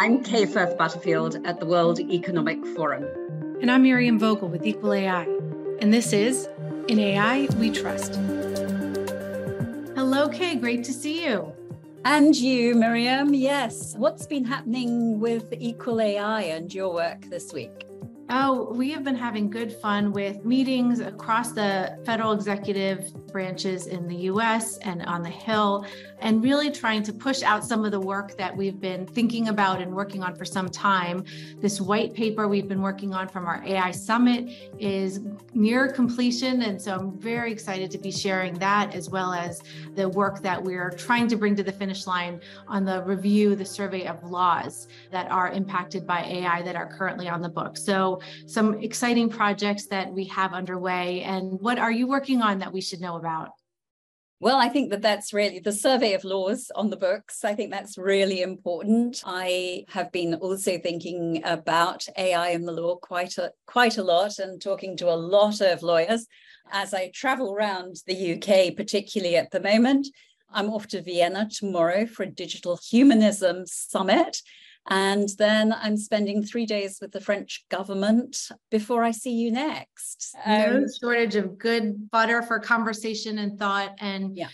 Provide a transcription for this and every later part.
I'm Kay Firth Butterfield at the World Economic Forum. And I'm Miriam Vogel with Equal AI. And this is In AI We Trust. Hello, Kay. Great to see you. And you, Miriam. Yes. What's been happening with Equal AI and your work this week? Oh, we have been having good fun with meetings across the federal executive branches in the US and on the Hill, and really trying to push out some of the work that we've been thinking about and working on for some time. This white paper we've been working on from our AI Summit is near completion. And so I'm very excited to be sharing that as well as the work that we're trying to bring to the finish line on the review, the survey of laws that are impacted by AI that are currently on the book. So, some exciting projects that we have underway. And what are you working on that we should know about? Well, I think that that's really the survey of laws on the books. I think that's really important. I have been also thinking about AI in the law quite a quite a lot and talking to a lot of lawyers as I travel around the UK, particularly at the moment. I'm off to Vienna tomorrow for a digital humanism summit. And then I'm spending three days with the French government before I see you next. No um, shortage of good butter for conversation and thought. And yeah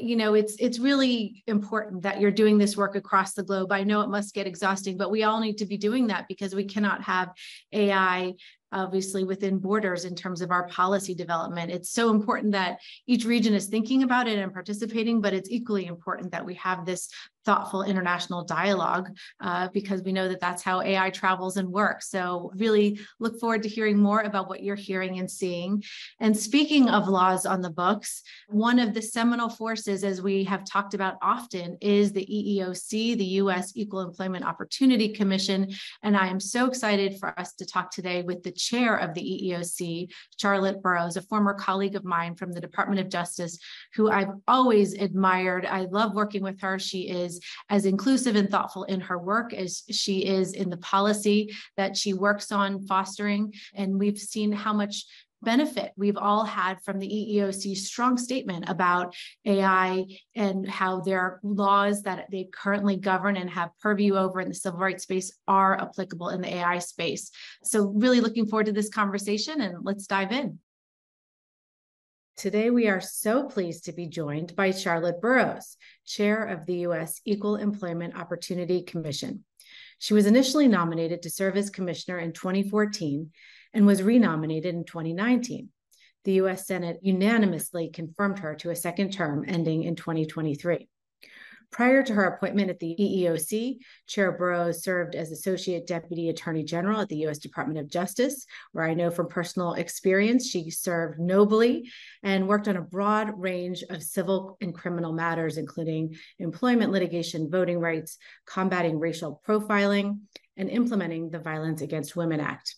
you know it's it's really important that you're doing this work across the globe i know it must get exhausting but we all need to be doing that because we cannot have ai obviously within borders in terms of our policy development. It's so important that each region is thinking about it and participating, but it's equally important that we have this thoughtful international dialogue uh, because we know that that's how AI travels and works. So, really look forward to hearing more about what you're hearing and seeing. And speaking of laws on the books, one of the seminal forces, as we have talked about often, is the EEOC, the US Equal Employment Opportunity Commission. And I am so excited for us to talk today with the chair of the EEOC, Charlotte Burrows, a former colleague of mine from the Department of Justice, who I've always admired. I love working with her. She is as inclusive and thoughtful in her work as she is in the policy that she works on fostering. And we've seen how much benefit we've all had from the EEOC's strong statement about AI and how their laws that they currently govern and have purview over in the civil rights space are applicable in the AI space. So, really looking forward to this conversation and let's dive in. Today, we are so pleased to be joined by Charlotte Burrows, chair of the U.S. Equal Employment Opportunity Commission. She was initially nominated to serve as commissioner in 2014 and was renominated in 2019. The U.S. Senate unanimously confirmed her to a second term ending in 2023. Prior to her appointment at the EEOC, Chair Burrows served as Associate Deputy Attorney General at the U.S. Department of Justice, where I know from personal experience she served nobly and worked on a broad range of civil and criminal matters, including employment litigation, voting rights, combating racial profiling, and implementing the Violence Against Women Act.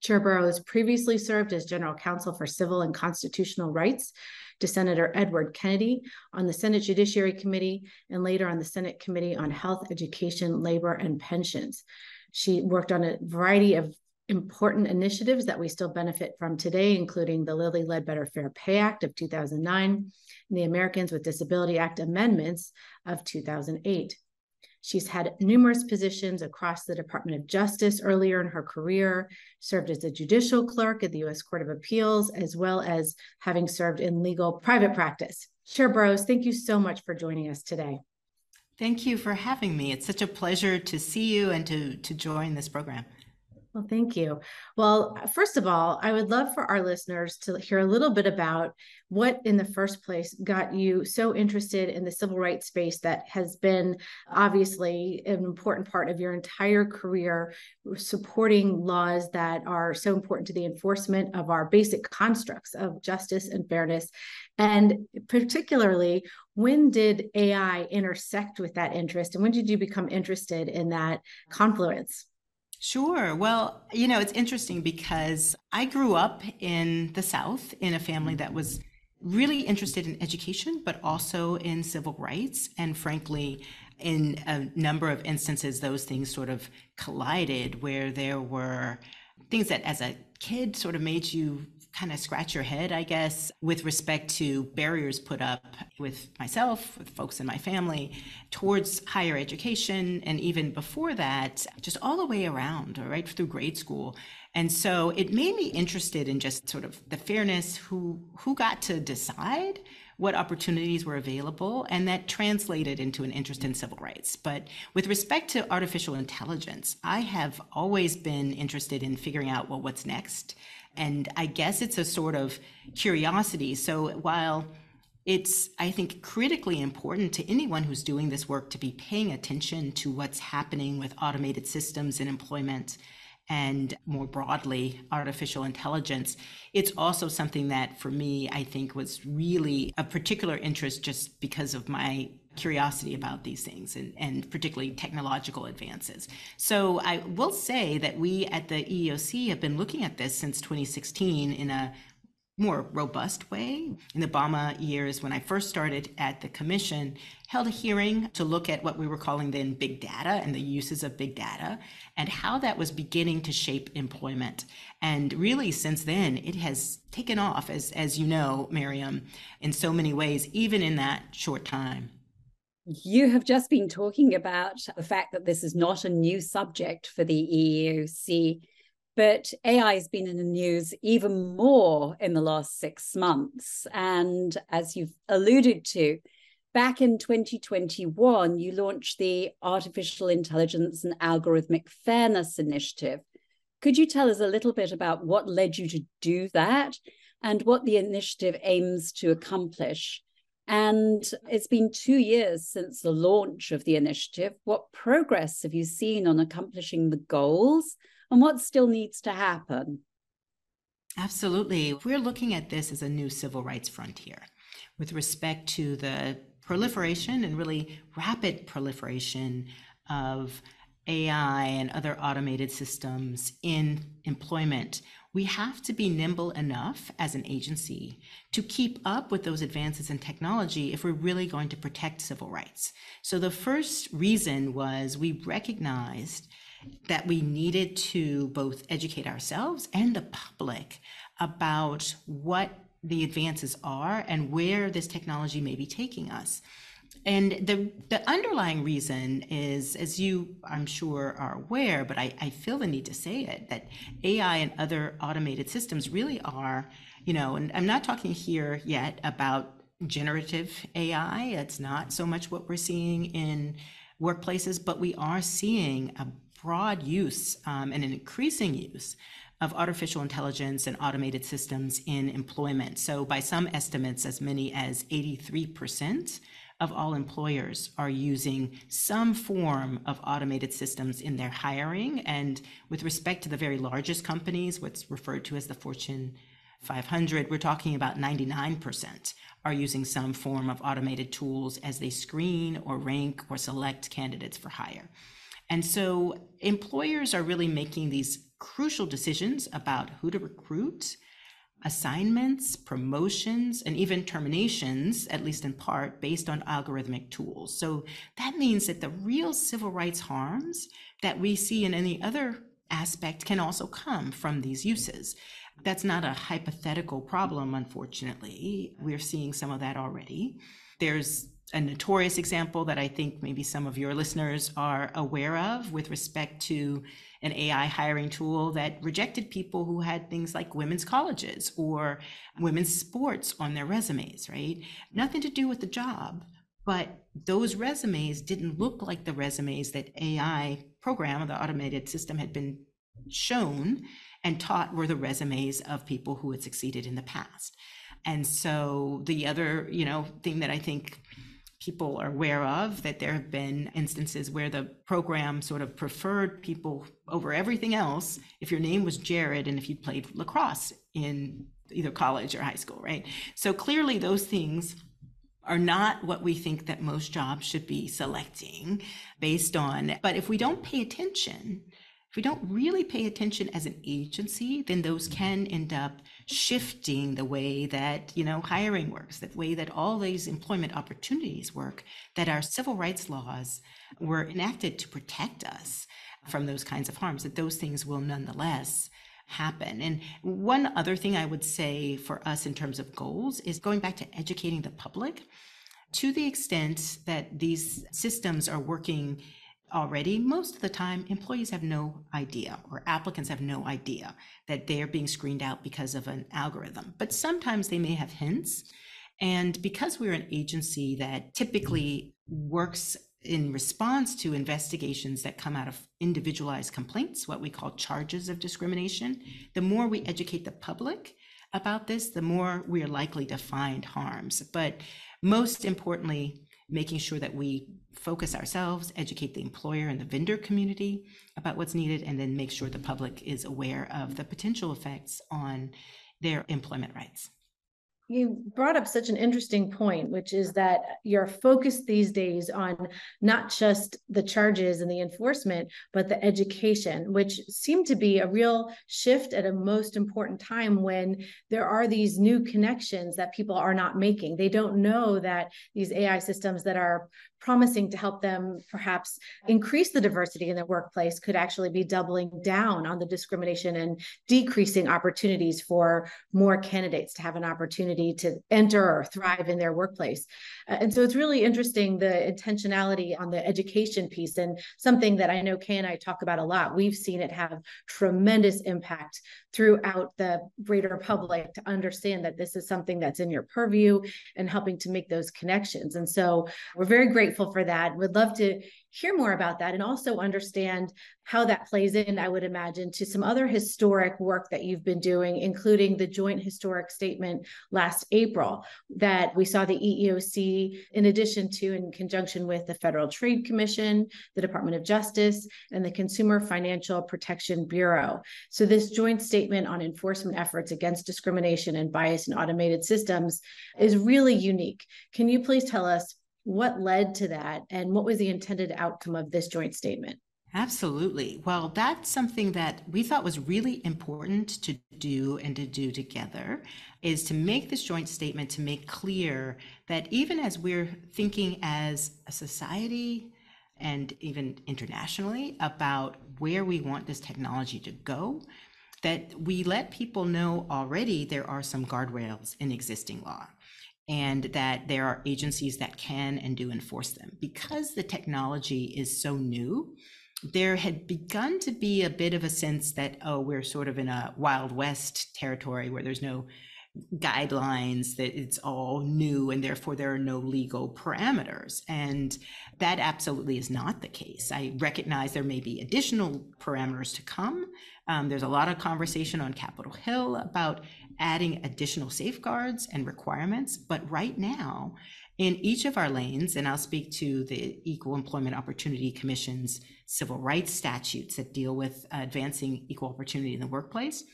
Chair Burrows previously served as General Counsel for Civil and Constitutional Rights to Senator Edward Kennedy on the Senate Judiciary Committee and later on the Senate Committee on Health, Education, Labor, and Pensions. She worked on a variety of important initiatives that we still benefit from today, including the Lilly Ledbetter Fair Pay Act of 2009 and the Americans with Disability Act amendments of 2008. She's had numerous positions across the Department of Justice earlier in her career, served as a judicial clerk at the U.S. Court of Appeals, as well as having served in legal private practice. Chair Burrows, thank you so much for joining us today. Thank you for having me. It's such a pleasure to see you and to, to join this program. Well, thank you. Well, uh, first of all, I would love for our listeners to hear a little bit about what, in the first place, got you so interested in the civil rights space that has been obviously an important part of your entire career, uh, supporting laws that are so important to the enforcement of our basic constructs of justice and fairness. And particularly, when did AI intersect with that interest? And when did you become interested in that confluence? Sure. Well, you know, it's interesting because I grew up in the South in a family mm. that was really interested in education, but also in civil rights. And frankly, in a number of instances, those things sort of collided where there were things that as a kid sort of made you kind of scratch your head, I guess, with respect to barriers put up with myself, with folks in my family, towards higher education. And even before that, just all the way around, right through grade school. And so it made me interested in just sort of the fairness, who who got to decide what opportunities were available, and that translated into an interest in civil rights. But with respect to artificial intelligence, I have always been interested in figuring out well, what's next. And I guess it's a sort of curiosity. So while it's, I think, critically important to anyone who's doing this work to be paying attention to what's happening with automated systems in employment and more broadly, artificial intelligence. It's also something that, for me, I think was really of particular interest just because of my curiosity about these things and, and particularly technological advances. So I will say that we at the EEOC have been looking at this since 2016 in a more robust way. In the Obama years, when I first started at the commission, held a hearing to look at what we were calling then big data and the uses of big data and how that was beginning to shape employment. And really, since then, it has taken off, as, as you know, Miriam, in so many ways, even in that short time. You have just been talking about the fact that this is not a new subject for the EEOC but AI has been in the news even more in the last six months. And as you've alluded to, back in 2021, you launched the Artificial Intelligence and Algorithmic Fairness Initiative. Could you tell us a little bit about what led you to do that and what the initiative aims to accomplish? And it's been two years since the launch of the initiative. What progress have you seen on accomplishing the goals? and what still needs to happen? Absolutely. We're looking at this as a new civil rights frontier with respect to the proliferation and really rapid proliferation of AI and other automated systems in employment. We have to be nimble enough as an agency to keep up with those advances in technology if we're really going to protect civil rights. So, the first reason was we recognized that we needed to both educate ourselves and the public about what the advances are and where this technology may be taking us. And the, the underlying reason is, as you, I'm sure, are aware, but I, I feel the need to say it, that AI and other automated systems really are, you know, and I'm not talking here yet about generative AI. It's not so much what we're seeing in workplaces, but we are seeing a broad use um, and an increasing use of artificial intelligence and automated systems in employment. So, by some estimates, as many as 83% of all employers are using some form of automated systems in their hiring. And with respect to the very largest companies, what's referred to as the Fortune 500, we're talking about 99% are using some form of automated tools as they screen or rank or select candidates for hire. And so employers are really making these crucial decisions about who to recruit, assignments, promotions, and even terminations, at least in part, based on algorithmic tools. So that means that the real civil rights harms that we see in any other aspect can also come from these uses. That's not a hypothetical problem, unfortunately. We're seeing some of that already. There's a notorious example that I think maybe some of your listeners are aware of with respect to an AI hiring tool that rejected people who had things like women's colleges or women's sports on their resumes, right? Nothing to do with the job, but those resumes didn't look like the resumes that AI program, or the automated system, had been shown and taught were the resumes of people who had succeeded in the past. And so the other, you know, thing that I think people are aware of that there have been instances where the program sort of preferred people over everything else if your name was Jared and if you played lacrosse in either college or high school, right? So clearly those things are not what we think that most jobs should be selecting based on. But if we don't pay attention, if we don't really pay attention as an agency, then those can end up shifting the way that, you know, hiring works, the way that all these employment opportunities work, that our civil rights laws were enacted to protect us from those kinds of harms, that those things will nonetheless happen. And one other thing I would say for us in terms of goals is going back to educating the public to the extent that these systems are working already, most of the time, employees have no idea or applicants have no idea that they're being screened out because of an algorithm. But sometimes they may have hints. And because we're an agency that typically works in response to investigations that come out of individualized complaints, what we call charges of discrimination, the more we educate the public about this, the more we are likely to find harms. But most importantly, making sure that we focus ourselves, educate the employer and the vendor community about what's needed, and then make sure the public is aware of the potential effects on their employment rights you brought up such an interesting point, which is that you're focused these days on not just the charges and the enforcement, but the education, which seemed to be a real shift at a most important time when there are these new connections that people are not making. They don't know that these AI systems that are promising to help them perhaps increase the diversity in their workplace could actually be doubling down on the discrimination and decreasing opportunities for more candidates to have an opportunity to enter or thrive in their workplace. Uh, and so it's really interesting the intentionality on the education piece and something that I know Kay and I talk about a lot. We've seen it have tremendous impact throughout the greater public to understand that this is something that's in your purview and helping to make those connections. And so we're very grateful for that. Would love to hear more about that and also understand how that plays in, I would imagine, to some other historic work that you've been doing, including the joint historic statement last April that we saw the EEOC, in addition to in conjunction with the Federal Trade Commission, the Department of Justice, and the Consumer Financial Protection Bureau. So, this joint statement on enforcement efforts against discrimination and bias in automated systems is really unique. Can you please tell us what led to that and what was the intended outcome of this joint statement? Absolutely. Well, that's something that we thought was really important to do and to do together is to make this joint statement to make clear that even as we're thinking as a society and even internationally about where we want this technology to go, that we let people know already there are some guardrails in existing law and that there are agencies that can and do enforce them. Because the technology is so new, there had begun to be a bit of a sense that, oh, we're sort of in a Wild West territory where there's no guidelines, that it's all new, and therefore there are no legal parameters. And that absolutely is not the case. I recognize there may be additional parameters to come. Um, there's a lot of conversation on Capitol Hill about adding additional safeguards and requirements. But right now, in each of our lanes, and I'll speak to the Equal Employment Opportunity Commission's civil rights statutes that deal with advancing equal opportunity in the workplace,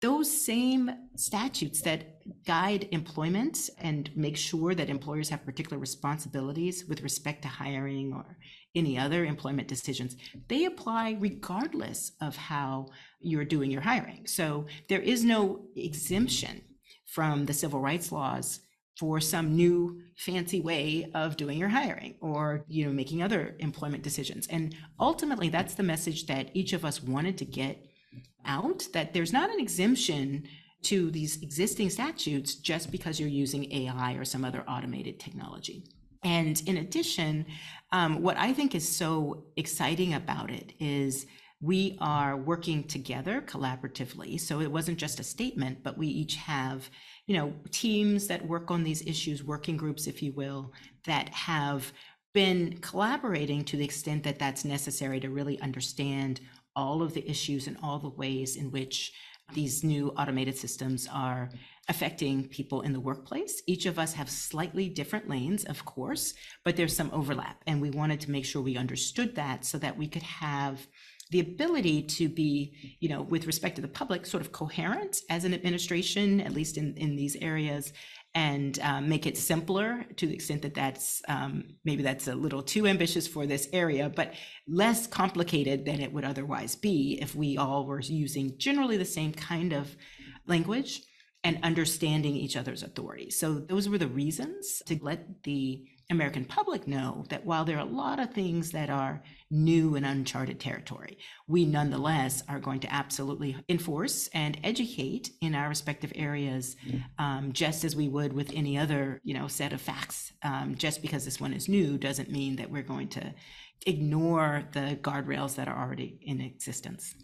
those same statutes that guide employment and make sure that employers have particular responsibilities with respect to hiring or any other employment decisions, they apply regardless of how you're doing your hiring. So there is no exemption from the civil rights laws for some new fancy way of doing your hiring or you know making other employment decisions and ultimately that's the message that each of us wanted to get out that there's not an exemption to these existing statutes just because you're using AI or some other automated technology. And in addition, um, what I think is so exciting about it is we are working together collaboratively. So it wasn't just a statement, but we each have, you know, teams that work on these issues, working groups, if you will, that have been collaborating to the extent that that's necessary to really understand all of the issues and all the ways in which these new automated systems are affecting people in the workplace. Each of us have slightly different lanes, of course, but there's some overlap. And we wanted to make sure we understood that so that we could have the ability to be, you know, with respect to the public, sort of coherent as an administration, at least in, in these areas, and um, make it simpler to the extent that that's um, maybe that's a little too ambitious for this area, but less complicated than it would otherwise be if we all were using generally the same kind of language and understanding each other's authority. So those were the reasons to let the American public know that while there are a lot of things that are new and uncharted territory, we nonetheless are going to absolutely enforce and educate in our respective areas, um, just as we would with any other, you know, set of facts. Um, just because this one is new doesn't mean that we're going to ignore the guardrails that are already in existence.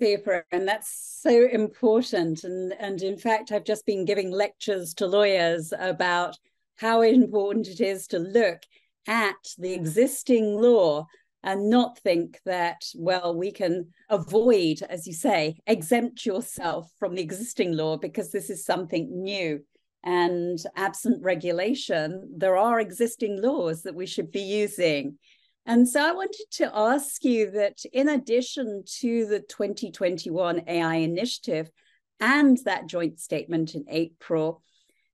Super, and that's so important. And and in fact, I've just been giving lectures to lawyers about how important it is to look at the existing law and not think that, well, we can avoid, as you say, exempt yourself from the existing law because this is something new. And absent regulation, there are existing laws that we should be using. And so I wanted to ask you that in addition to the 2021 AI initiative and that joint statement in April,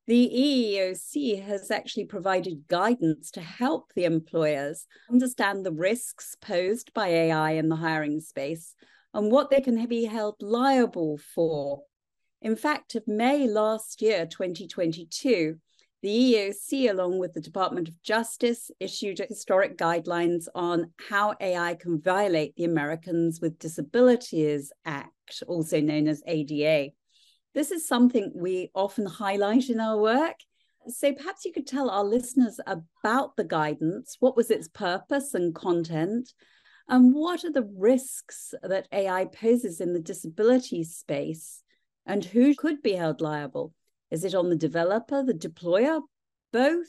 the EEOC has actually provided guidance to help the employers understand the risks posed by AI in the hiring space and what they can be held liable for. In fact, of May last year, 2022, the EEOC, along with the Department of Justice, issued historic guidelines on how AI can violate the Americans with Disabilities Act, also known as ADA. This is something we often highlight in our work. So perhaps you could tell our listeners about the guidance. What was its purpose and content? And what are the risks that AI poses in the disability space? And who could be held liable? Is it on the developer, the deployer, both?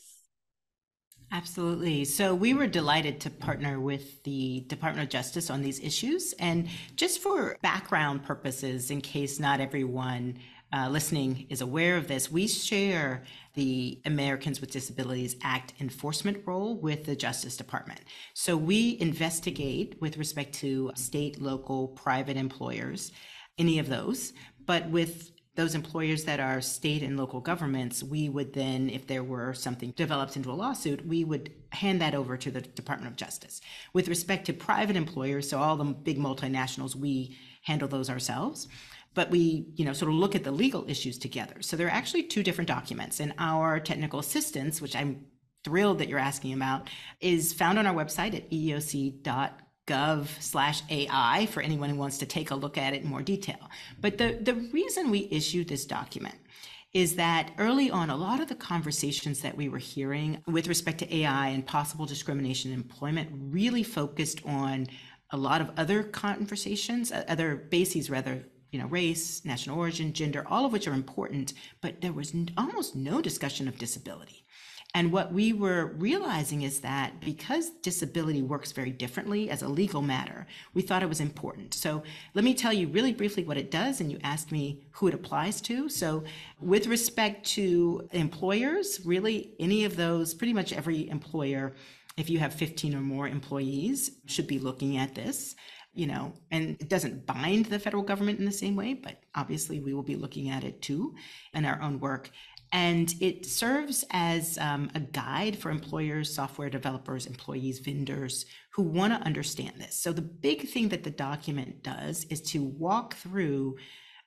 Absolutely. So we were delighted to partner with the Department of Justice on these issues. And just for background purposes, in case not everyone uh, listening is aware of this, we share the Americans with Disabilities Act enforcement role with the Justice Department. So we investigate with respect to state, local, private employers, any of those, but with those employers that are state and local governments, we would then, if there were something developed into a lawsuit, we would hand that over to the Department of Justice. With respect to private employers, so all the big multinationals, we handle those ourselves but we you know sort of look at the legal issues together so there are actually two different documents and our technical assistance which i'm thrilled that you're asking about is found on our website at eeoc.gov slash ai for anyone who wants to take a look at it in more detail but the, the reason we issued this document is that early on, a lot of the conversations that we were hearing with respect to AI and possible discrimination in employment really focused on a lot of other conversations, other bases rather, you know, race, national origin, gender, all of which are important, but there was almost no discussion of disability. And what we were realizing is that because disability works very differently as a legal matter, we thought it was important. So let me tell you really briefly what it does, and you asked me who it applies to. So, with respect to employers, really any of those, pretty much every employer, if you have 15 or more employees, should be looking at this you know, and it doesn't bind the federal government in the same way, but obviously we will be looking at it too in our own work. And it serves as um, a guide for employers, software developers, employees, vendors who want to understand this. So, the big thing that the document does is to walk through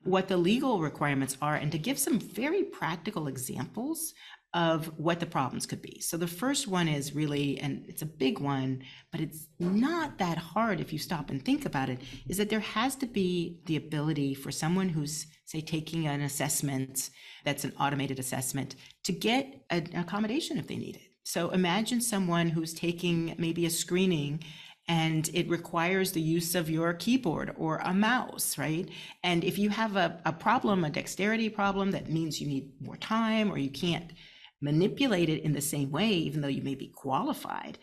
what the legal requirements are and to give some very practical examples of what the problems could be. So the first one is really, and it's a big one, but it's not that hard if you stop and think about it, is that there has to be the ability for someone who's, say, taking an assessment that's an automated assessment to get an accommodation if they need it. So imagine someone who's taking maybe a screening and it requires the use of your keyboard or a mouse, right? And if you have a, a problem, a dexterity problem that means you need more time or you can't manipulate it in the same way, even though you may be qualified,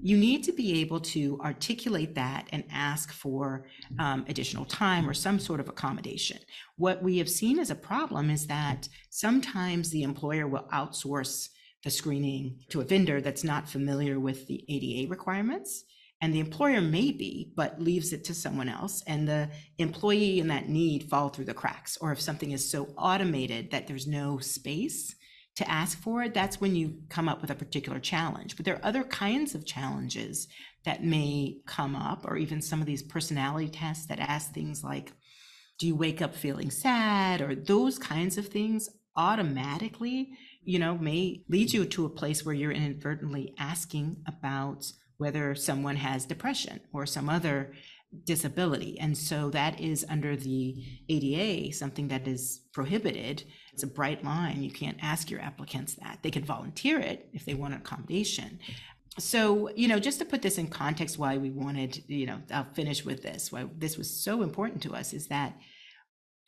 you need to be able to articulate that and ask for um, additional time or some sort of accommodation. What we have seen as a problem is that sometimes the employer will outsource the screening to a vendor that's not familiar with the ADA requirements. And the employer may be, but leaves it to someone else. And the employee in that need fall through the cracks. Or if something is so automated that there's no space to ask for it, that's when you come up with a particular challenge. But there are other kinds of challenges that may come up, or even some of these personality tests that ask things like, do you wake up feeling sad, or those kinds of things automatically you know, may lead you to a place where you're inadvertently asking about whether someone has depression or some other disability. And so that is under the ADA, something that is prohibited. It's a bright line. You can't ask your applicants that. They can volunteer it if they want an accommodation. So, you know, just to put this in context, why we wanted, you know, I'll finish with this, why this was so important to us is that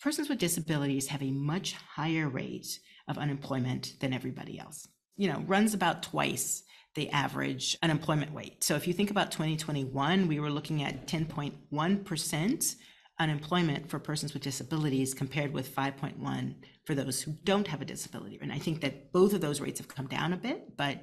persons with disabilities have a much higher rate of unemployment than everybody else. You know, runs about twice the average unemployment rate. So if you think about 2021, we were looking at 10.1% unemployment for persons with disabilities compared with 5.1 for those who don't have a disability. And I think that both of those rates have come down a bit, but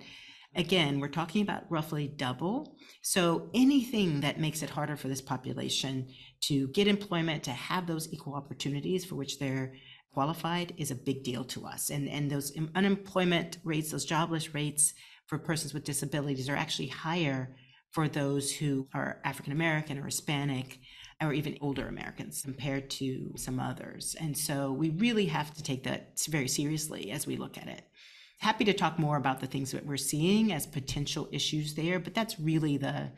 again, we're talking about roughly double. So anything that makes it harder for this population to get employment, to have those equal opportunities for which they're qualified is a big deal to us. And and those unemployment rates, those jobless rates for persons with disabilities are actually higher for those who are African American or Hispanic or even older Americans compared to some others. And so we really have to take that very seriously as we look at it. Happy to talk more about the things that we're seeing as potential issues there, but that's really the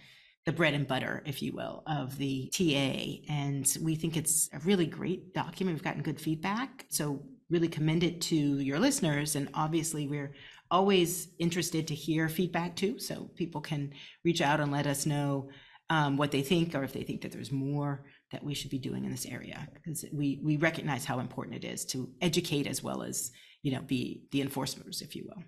the bread and butter, if you will, of the TA. And we think it's a really great document. We've gotten good feedback. So really commend it to your listeners. And obviously we're always interested to hear feedback too. So people can reach out and let us know um, what they think or if they think that there's more that we should be doing in this area because we we recognize how important it is to educate as well as you know be the enforcers if you will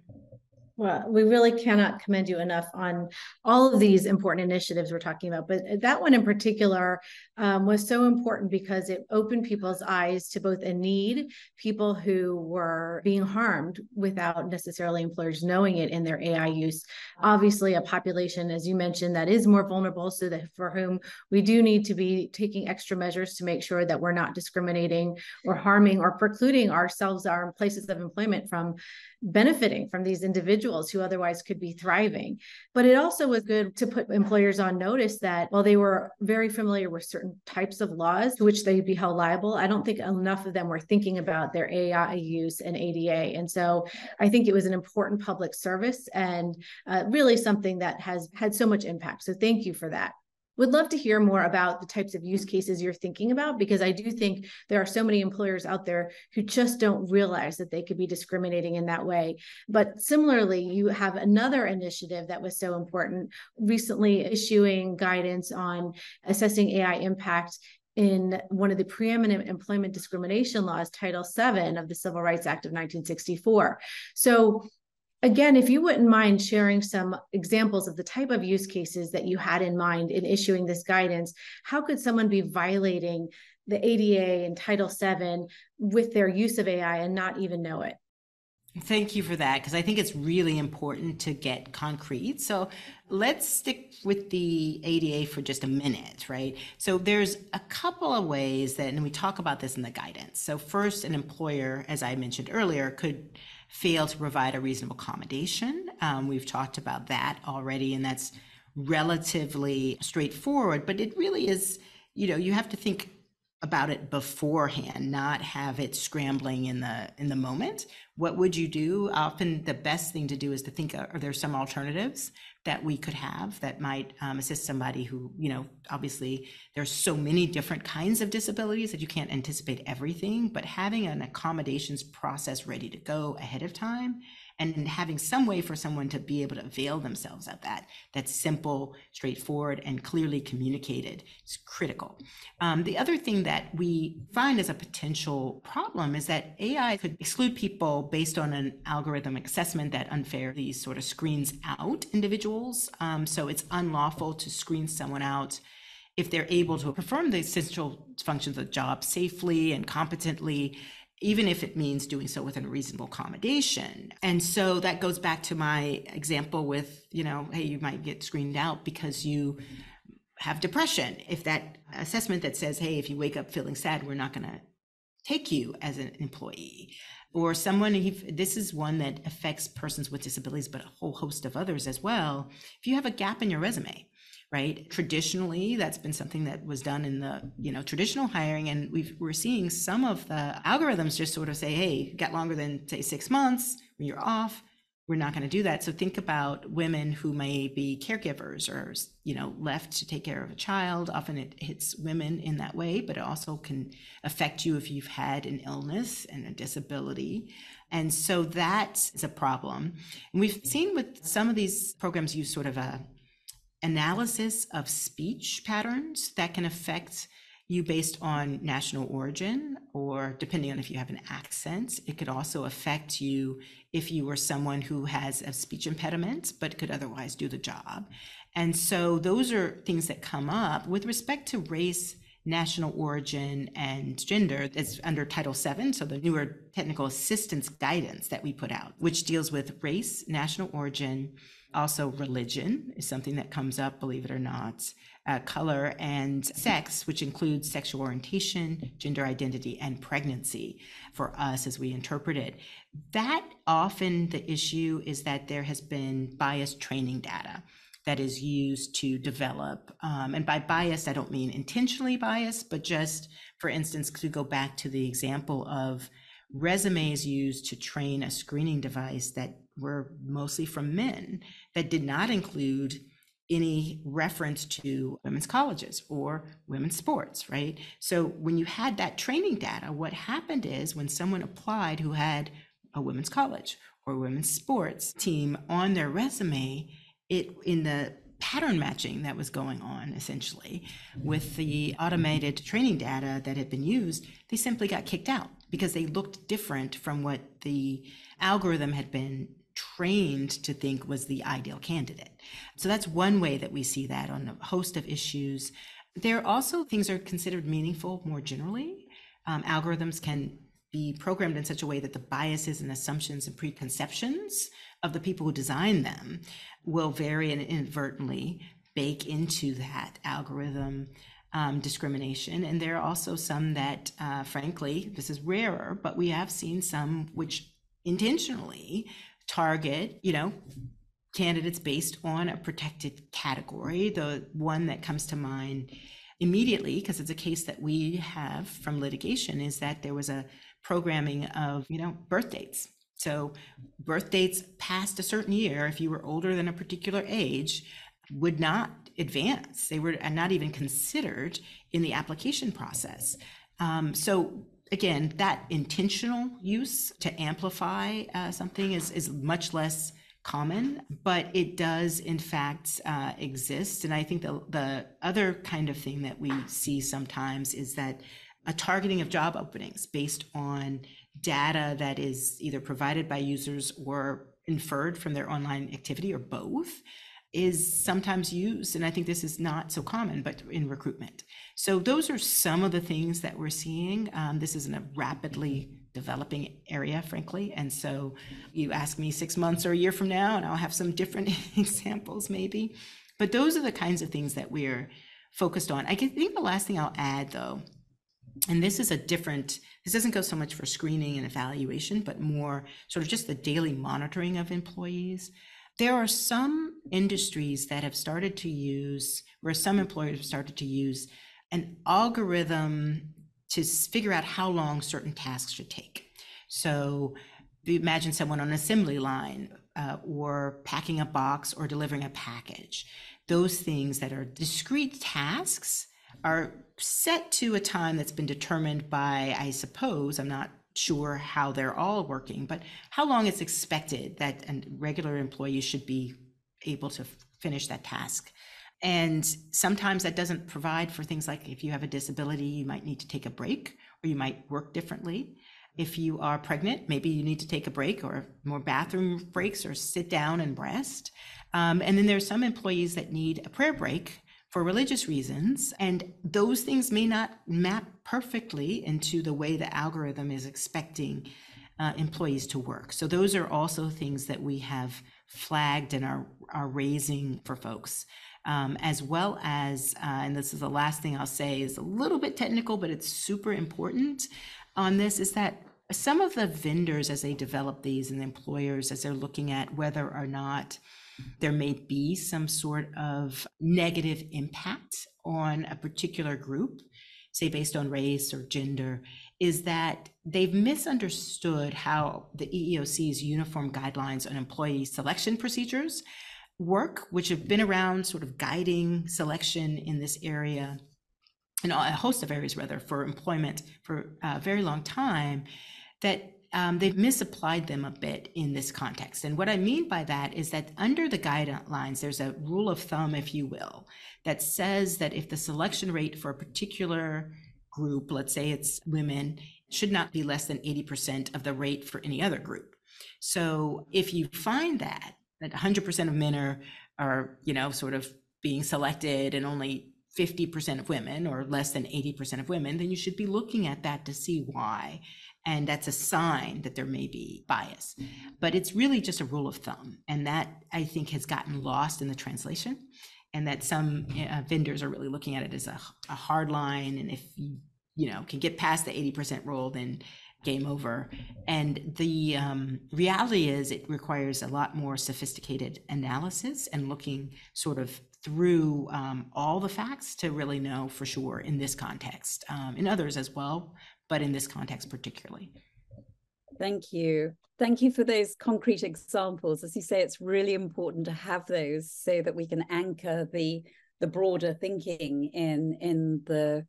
well, we really cannot commend you enough on all of these important initiatives we're talking about. But that one in particular um, was so important because it opened people's eyes to both a need, people who were being harmed without necessarily employers knowing it in their AI use. Obviously, a population, as you mentioned, that is more vulnerable, so that for whom we do need to be taking extra measures to make sure that we're not discriminating or harming or precluding ourselves, our places of employment from benefiting from these individuals who otherwise could be thriving. But it also was good to put employers on notice that while they were very familiar with certain types of laws to which they'd be held liable, I don't think enough of them were thinking about their AI use and ADA. And so I think it was an important public service and uh, really something that has had so much impact. So thank you for that would love to hear more about the types of use cases you're thinking about because I do think there are so many employers out there who just don't realize that they could be discriminating in that way. But similarly, you have another initiative that was so important recently issuing guidance on assessing AI impact in one of the preeminent employment discrimination laws, Title VII of the Civil Rights Act of 1964. So again, if you wouldn't mind sharing some examples of the type of use cases that you had in mind in issuing this guidance, how could someone be violating the ADA and Title VII with their use of AI and not even know it? Thank you for that, because I think it's really important to get concrete. So let's stick with the ADA for just a minute, right? So there's a couple of ways that, and we talk about this in the guidance. So, first, an employer, as I mentioned earlier, could fail to provide a reasonable accommodation. Um, we've talked about that already, and that's relatively straightforward, but it really is, you know, you have to think about it beforehand not have it scrambling in the in the moment. What would you do? Often the best thing to do is to think are there some alternatives that we could have that might um, assist somebody who you know obviously there's so many different kinds of disabilities that you can't anticipate everything but having an accommodations process ready to go ahead of time and having some way for someone to be able to avail themselves of that that's simple straightforward and clearly communicated is critical. Um, the other thing that we find as a potential problem is that ai could exclude people based on an algorithmic assessment that unfairly sort of screens out individuals. Um, so it's unlawful to screen someone out if they're able to perform the essential functions of the job safely and competently even if it means doing so within a reasonable accommodation. And so that goes back to my example with, you know, hey, you might get screened out because you have depression. If that assessment that says, hey, if you wake up feeling sad, we're not going to take you as an employee. Or someone, this is one that affects persons with disabilities, but a whole host of others as well. If you have a gap in your resume, right traditionally that's been something that was done in the you know traditional hiring and we are seeing some of the algorithms just sort of say hey got longer than say six months when you're off, we're not going to do that. So think about women who may be caregivers or, you know, left to take care of a child. Often it hits women in that way, but it also can affect you if you've had an illness and a disability. And so that is a problem. And we've seen with some of these programs use sort of a analysis of speech patterns that can affect you based on national origin or depending on if you have an accent. It could also affect you if you were someone who has a speech impediment but could otherwise do the job. And so those are things that come up with respect to race national origin and gender is under Title VII, so the newer technical assistance guidance that we put out, which deals with race, national origin, also religion is something that comes up, believe it or not, uh, color and sex, which includes sexual orientation, gender identity, and pregnancy for us as we interpret it. That often the issue is that there has been biased training data that is used to develop. Um, and by bias, I don't mean intentionally biased, but just, for instance, to go back to the example of resumes used to train a screening device that were mostly from men that did not include any reference to women's colleges or women's sports, right? So when you had that training data, what happened is when someone applied who had a women's college or women's sports team on their resume, it in the pattern matching that was going on essentially with the automated training data that had been used, they simply got kicked out because they looked different from what the algorithm had been trained to think was the ideal candidate. So that's one way that we see that on a host of issues. There are also things are considered meaningful more generally. Um, algorithms can be programmed in such a way that the biases and assumptions and preconceptions of the people who design them will vary and inadvertently bake into that algorithm um, discrimination. And there are also some that, uh, frankly, this is rarer, but we have seen some which intentionally target, you know, candidates based on a protected category. The one that comes to mind immediately, because it's a case that we have from litigation, is that there was a programming of, you know, birth dates. So birth dates past a certain year, if you were older than a particular age, would not advance. They were not even considered in the application process. Um, so again, that intentional use to amplify uh, something is, is much less common, but it does in fact uh, exist. And I think the, the other kind of thing that we see sometimes is that a targeting of job openings based on data that is either provided by users or inferred from their online activity or both is sometimes used. And I think this is not so common, but in recruitment. So those are some of the things that we're seeing. Um, this is a rapidly developing area, frankly. And so you ask me six months or a year from now, and I'll have some different examples maybe. But those are the kinds of things that we're focused on. I think the last thing I'll add, though, and this is a different, this doesn't go so much for screening and evaluation, but more sort of just the daily monitoring of employees. There are some industries that have started to use, where some employers have started to use an algorithm to figure out how long certain tasks should take. So imagine someone on an assembly line uh, or packing a box or delivering a package. Those things that are discrete tasks are set to a time that's been determined by, I suppose, I'm not sure how they're all working, but how long it's expected that a regular employee should be able to finish that task. And sometimes that doesn't provide for things like if you have a disability, you might need to take a break or you might work differently. If you are pregnant, maybe you need to take a break or more bathroom breaks or sit down and rest. Um, and then there's some employees that need a prayer break for religious reasons. And those things may not map perfectly into the way the algorithm is expecting uh, employees to work. So those are also things that we have flagged and are, are raising for folks. Um, as well as, uh, and this is the last thing I'll say, is a little bit technical, but it's super important on this, is that some of the vendors, as they develop these, and the employers, as they're looking at whether or not there may be some sort of negative impact on a particular group. say based on race or gender, is that they've misunderstood how the EEOC's uniform guidelines on employee selection procedures work, which have been around sort of guiding selection in this area in a host of areas rather for employment for a very long time that um, they've misapplied them a bit in this context. And what I mean by that is that under the guidelines, there's a rule of thumb, if you will, that says that if the selection rate for a particular group, let's say it's women, should not be less than 80% of the rate for any other group. So if you find that, that 100% of men are, are, you know, sort of being selected and only 50% of women or less than 80% of women, then you should be looking at that to see why. And that's a sign that there may be bias. But it's really just a rule of thumb. And that I think has gotten lost in the translation. And that some uh, vendors are really looking at it as a, a hard line. And if you, you know, can get past the 80% rule, then game over. And the um, reality is, it requires a lot more sophisticated analysis and looking sort of through um, all the facts to really know for sure in this context, um, in others as well, but in this context particularly. Thank you. Thank you for those concrete examples. As you say, it's really important to have those so that we can anchor the the broader thinking in in the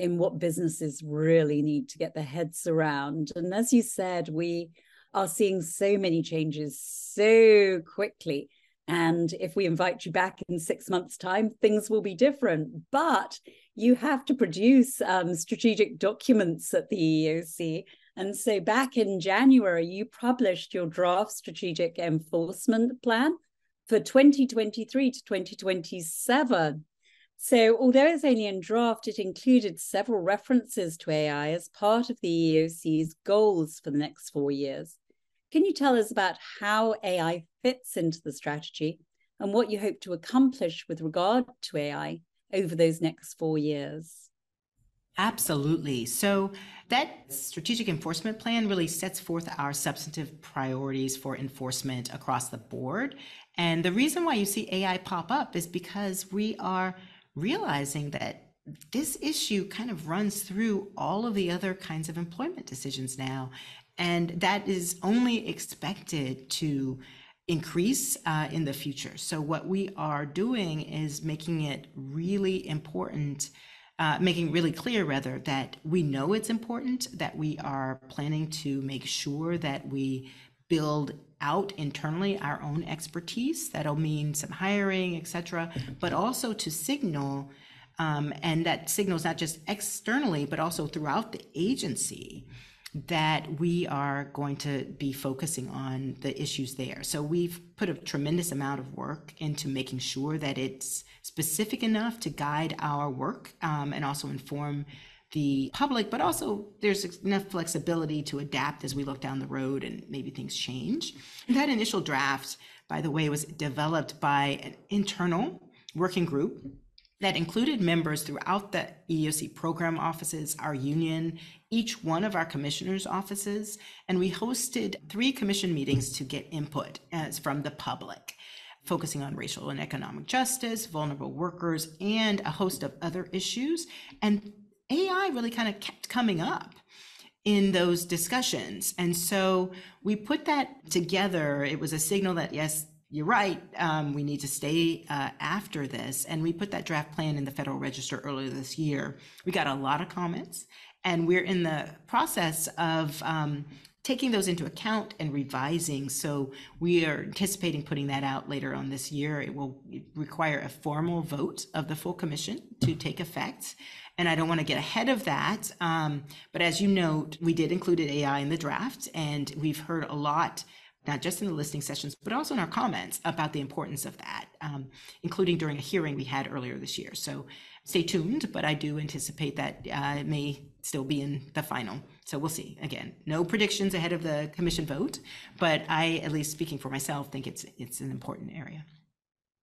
in what businesses really need to get their heads around. And as you said, we are seeing so many changes so quickly and if we invite you back in six months' time, things will be different. But you have to produce um, strategic documents at the EEOC. And so back in January, you published your draft strategic enforcement plan for 2023 to 2027. So, although it's only in draft, it included several references to AI as part of the EEOC's goals for the next four years. Can you tell us about how AI fits into the strategy and what you hope to accomplish with regard to AI over those next four years? Absolutely. So, that strategic enforcement plan really sets forth our substantive priorities for enforcement across the board. And the reason why you see AI pop up is because we are realizing that this issue kind of runs through all of the other kinds of employment decisions now. And that is only expected to increase uh, in the future. So, what we are doing is making it really important, uh, making really clear, rather, that we know it's important, that we are planning to make sure that we build out internally our own expertise. That'll mean some hiring, et cetera, but also to signal. Um, and that signals not just externally, but also throughout the agency that we are going to be focusing on the issues there. So we've put a tremendous amount of work into making sure that it's specific enough to guide our work um, and also inform the public, but also there's enough flexibility to adapt as we look down the road and maybe things change. That initial draft, by the way, was developed by an internal working group that included members throughout the EEOC program offices, our union, each one of our commissioners' offices, and we hosted three commission meetings to get input as from the public, focusing on racial and economic justice, vulnerable workers, and a host of other issues. And AI really kind of kept coming up in those discussions. And so we put that together. It was a signal that, yes, you're right. Um, we need to stay uh, after this. And we put that draft plan in the Federal Register earlier this year. We got a lot of comments, and we're in the process of um, taking those into account and revising. So we are anticipating putting that out later on this year. It will require a formal vote of the full commission to take effect. And I don't want to get ahead of that. Um, but as you note, we did include AI in the draft, and we've heard a lot not just in the listening sessions, but also in our comments about the importance of that, um, including during a hearing we had earlier this year. So stay tuned, but I do anticipate that uh, it may still be in the final. So we'll see. Again, no predictions ahead of the commission vote, but I, at least speaking for myself, think it's it's an important area.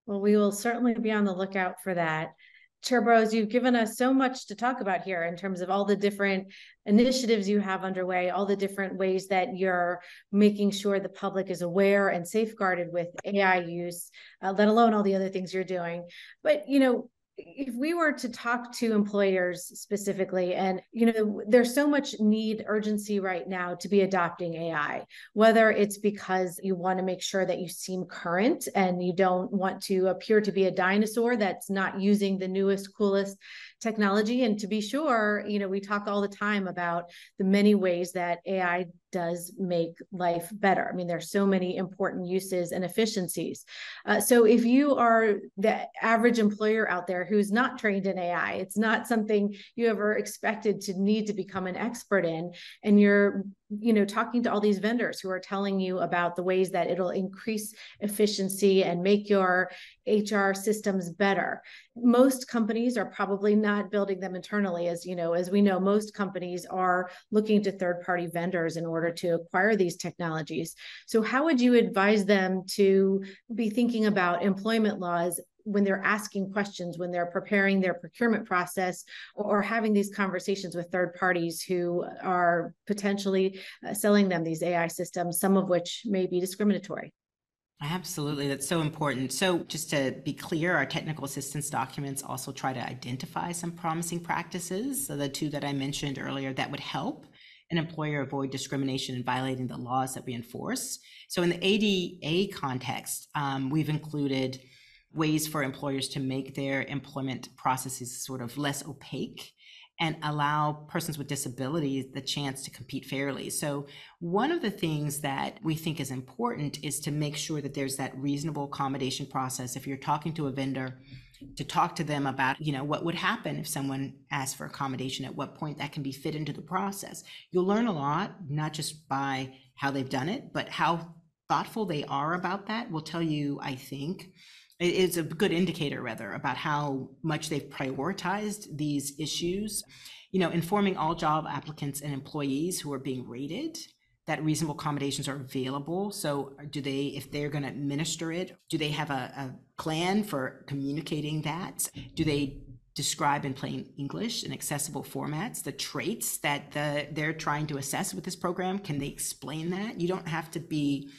Well, we will certainly be on the lookout for that. Chair Burrows, you've given us so much to talk about here in terms of all the different initiatives you have underway, all the different ways that you're making sure the public is aware and safeguarded with AI use, uh, let alone all the other things you're doing. But, you know, if we were to talk to employers specifically and you know there's so much need urgency right now to be adopting ai whether it's because you want to make sure that you seem current and you don't want to appear to be a dinosaur that's not using the newest coolest technology and to be sure you know we talk all the time about the many ways that ai does make life better. I mean, there's so many important uses and efficiencies. Uh, so if you are the average employer out there who's not trained in AI, it's not something you ever expected to need to become an expert in, and you're you know talking to all these vendors who are telling you about the ways that it'll increase efficiency and make your hr systems better. Most companies are probably not building them internally as you know as we know most companies are looking to third party vendors in order to acquire these technologies. So how would you advise them to be thinking about employment laws when they're asking questions, when they're preparing their procurement process, or, having these conversations with third parties who are potentially uh, selling them these AI systems, some of which may be discriminatory. Absolutely. That's so important. So, just to be clear, our technical assistance documents also try to identify some promising practices. So, the two that I mentioned earlier that would help an employer avoid discrimination and violating the laws that we enforce. So, in the ADA context, um, we've included ways for employers to make their employment processes sort of less opaque and allow persons with disabilities the chance to compete fairly. So, one of the things that we think is important is to make sure that there's that reasonable accommodation process. If you're talking to a vendor, to talk to them about, you know, what would happen if someone asked for accommodation, at what point that can be fit into the process. You'll learn a lot, not just by how they've done it, but how thoughtful they are about that will tell you, I think, it's a good indicator rather about how much they've prioritized these issues. You know informing all job applicants and employees who are being rated that reasonable accommodations are available. So do they if they're going to administer it do they have a, a plan for communicating that? Do they describe in plain english in accessible formats the traits that the, they're trying to assess with this program? Can they explain that? You don't have to be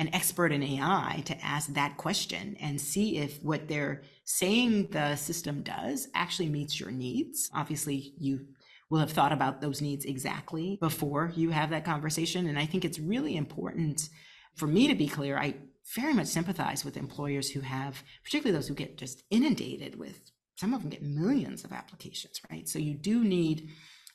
an expert in AI to ask that question and see if what they're saying the system does actually meets your needs. Obviously, you will have thought about those needs exactly before you have that conversation. And I think it's really important for me to be clear. I very much sympathize with employers who have, particularly those who get just inundated with, some of them get millions of applications, right? So you do need,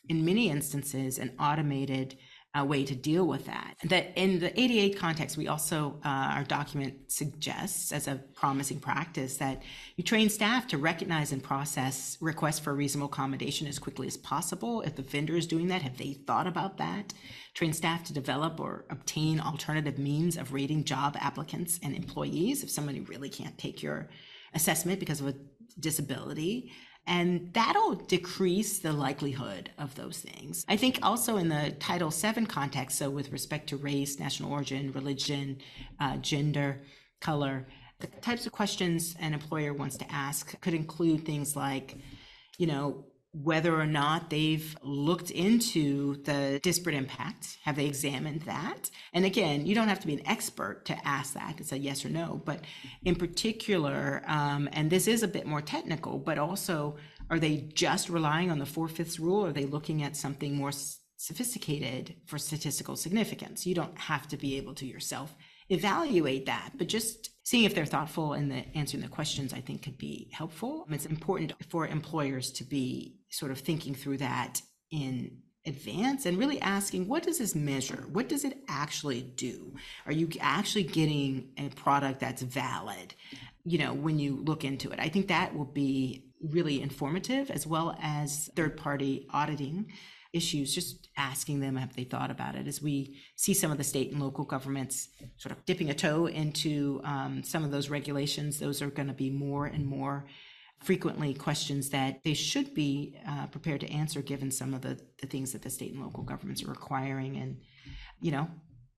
in many instances, an automated a way to deal with that. That in the ADA context, we also uh, our document suggests as a promising practice that you train staff to recognize and process requests for reasonable accommodation as quickly as possible. If the vendor is doing that, have they thought about that? Train staff to develop or obtain alternative means of rating job applicants and employees if somebody really can't take your assessment because of a disability and that'll decrease the likelihood of those things. I think also in the Title VII context, so with respect to race, national origin, religion, uh, gender, color, the types of questions an employer wants to ask could include things like, you know, whether or not they've looked into the disparate impact. Have they examined that? And again, you don't have to be an expert to ask that. It's a yes or no. But in particular, um, and this is a bit more technical, but also, are they just relying on the four fifths rule? Or are they looking at something more sophisticated for statistical significance? You don't have to be able to yourself evaluate that, but just seeing if they're thoughtful in the answering the questions, I think could be helpful. It's important for employers to be sort of thinking through that in advance and really asking what does this measure? What does it actually do? Are you actually getting a product that's valid you know when you look into it? I think that will be really informative as well as third party auditing issues, just asking them have they thought about it? As we see some of the state and local governments sort of dipping a toe into um, some of those regulations. Those are going to be more and more frequently questions that they should be uh, prepared to answer given some of the, the things that the state and local governments are requiring. And, you know,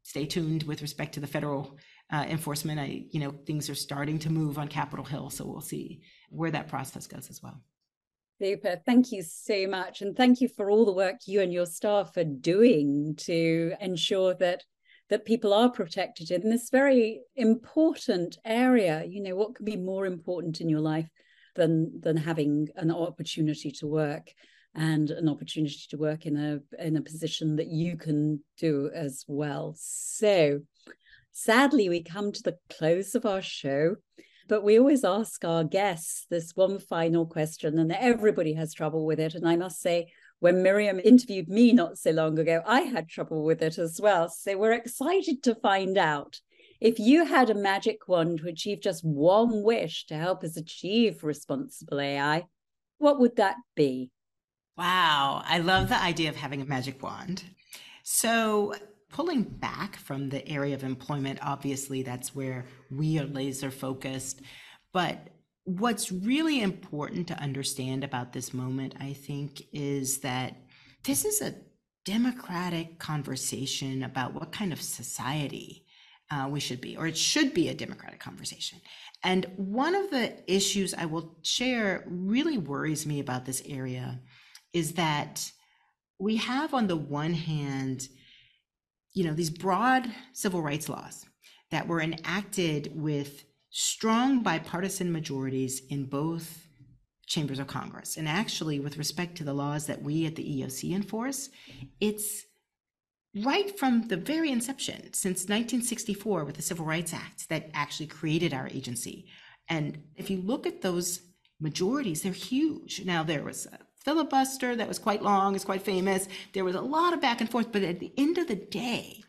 stay tuned with respect to the federal uh, enforcement. I, you know, things are starting to move on Capitol Hill, so we'll see where that process goes as well. Super. Thank you so much. And thank you for all the work you and your staff are doing to ensure that that people are protected in this very important area. You know, what could be more important in your life than than having an opportunity to work and an opportunity to work in a in a position that you can do as well. So sadly we come to the close of our show. But we always ask our guests this one final question, and everybody has trouble with it. And I must say, when Miriam interviewed me not so long ago, I had trouble with it as well. So we're excited to find out if you had a magic wand to achieve just one wish to help us achieve responsible AI, what would that be? Wow, I love the idea of having a magic wand. So, pulling back from the area of employment, obviously that's where we are laser focused. But what's really important to understand about this moment, I think, is that this is a democratic conversation about what kind of society uh, we should be, or it should be a democratic conversation. And one of the issues I will share really worries me about this area is that we have, on the one hand, you know, these broad civil rights laws that were enacted with strong bipartisan majorities in both chambers of Congress. And actually, with respect to the laws that we at the EEOC enforce, it's right from the very inception, since 1964 with the Civil Rights Act, that actually created our agency. And if you look at those majorities, they're huge. Now, there was a filibuster that was quite long, is quite famous. There was a lot of back and forth, but at the end of the day,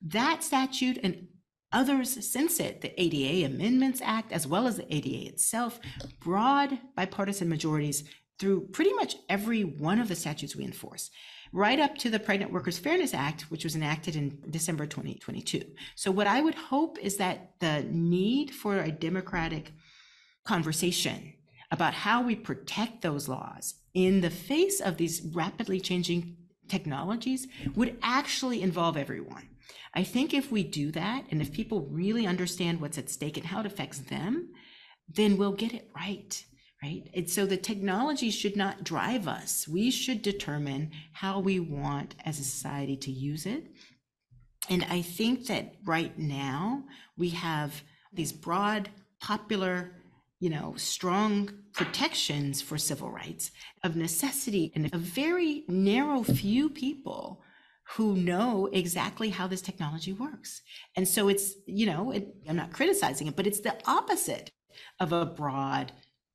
that statute and others since it, the ADA Amendments Act, as well as the ADA itself, broad bipartisan majorities through pretty much every one of the statutes we enforce, right up to the Pregnant Workers Fairness Act, which was enacted in December 2022. So, what I would hope is that the need for a democratic conversation about how we protect those laws in the face of these rapidly changing technologies would actually involve everyone I think if we do that, and if people really understand what's at stake and how it affects them, then we'll get it right. Right. And so the technology should not drive us. We should determine how we want as a society to use it. And I think that right now we have these broad, popular, you know, strong protections for civil rights of necessity and a very narrow few people who know exactly how this technology works. And so it's, you know, it, I'm not criticizing it, but it's the opposite of a broad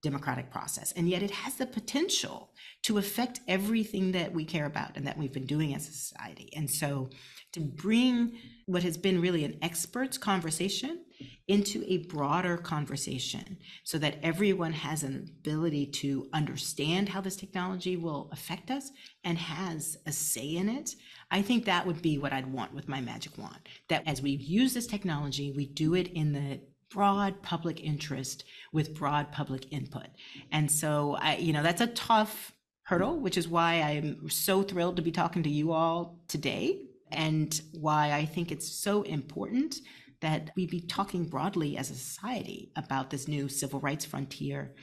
democratic process. And yet it has the potential to affect everything that we care about and that we've been doing as a society. And so to bring what has been really an experts conversation into a broader conversation so that everyone has an ability to understand how this technology will affect us and has a say in it I think that would be what I'd want with my magic wand. That as we use this technology, we do it in the broad public interest with broad public input. And so I, you know, that's a tough hurdle, which is why I'm so thrilled to be talking to you all today and why I think it's so important that we be talking broadly as a society about this new civil rights frontier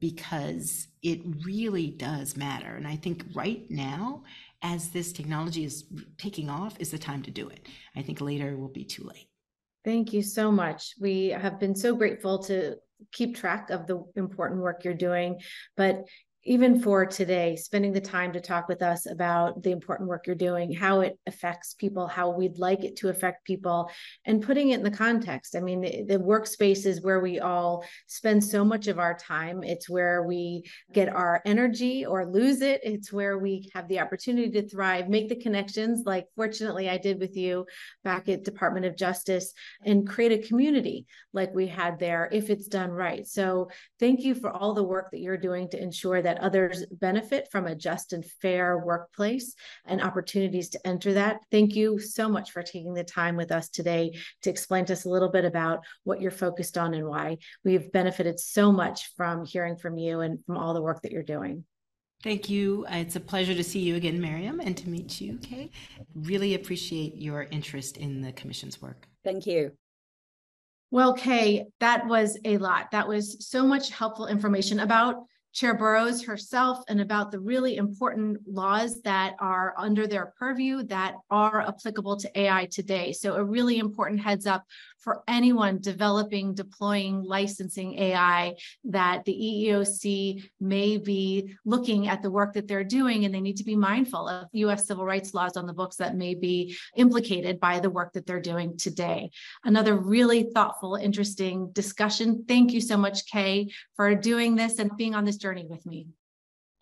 because it really does matter. And I think right now as this technology is taking off is the time to do it. I think later will be too late. Thank you so much. We have been so grateful to keep track of the important work you're doing, but even for today, spending the time to talk with us about the important work you're doing, how it affects people, how we'd like it to affect people, and putting it in the context. I mean, the, the workspace is where we all spend so much of our time. It's where we get our energy or lose it. It's where we have the opportunity to thrive, make the connections, like fortunately I did with you back at Department of Justice, and create a community like we had there if it's done right. So thank you for all the work that you're doing to ensure that that others benefit from a just and fair workplace and opportunities to enter that. Thank you so much for taking the time with us today to explain to us a little bit about what you're focused on and why. We've benefited so much from hearing from you and from all the work that you're doing. Thank you. Uh, it's a pleasure to see you again, Miriam, and to meet you, Kay. Really appreciate your interest in the Commission's work. Thank you. Well, Kay, that was a lot. That was so much helpful information about Chair Burrows herself and about the really important laws that are under their purview that are applicable to AI today. So a really important heads up for anyone developing, deploying, licensing AI that the EEOC may be looking at the work that they're doing and they need to be mindful of US civil rights laws on the books that may be implicated by the work that they're doing today. Another really thoughtful, interesting discussion. Thank you so much, Kay, for doing this and being on this journey with me.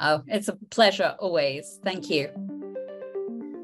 Oh, it's a pleasure always. Thank you.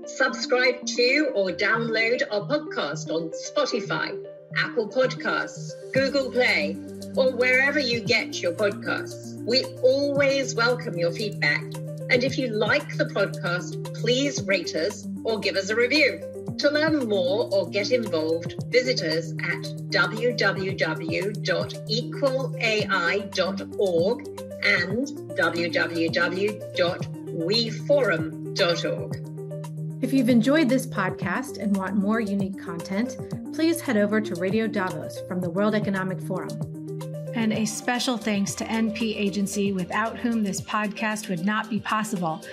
Subscribe to or download our podcast on Spotify, Apple Podcasts, Google Play, or wherever you get your podcasts. We always welcome your feedback. And if you like the podcast, please rate us or give us a review. To learn more or get involved, visit us at www.equalai.org and www.weforum.org. If you've enjoyed this podcast and want more unique content, please head over to Radio Davos from the World Economic Forum. And a special thanks to NP Agency, without whom this podcast would not be possible.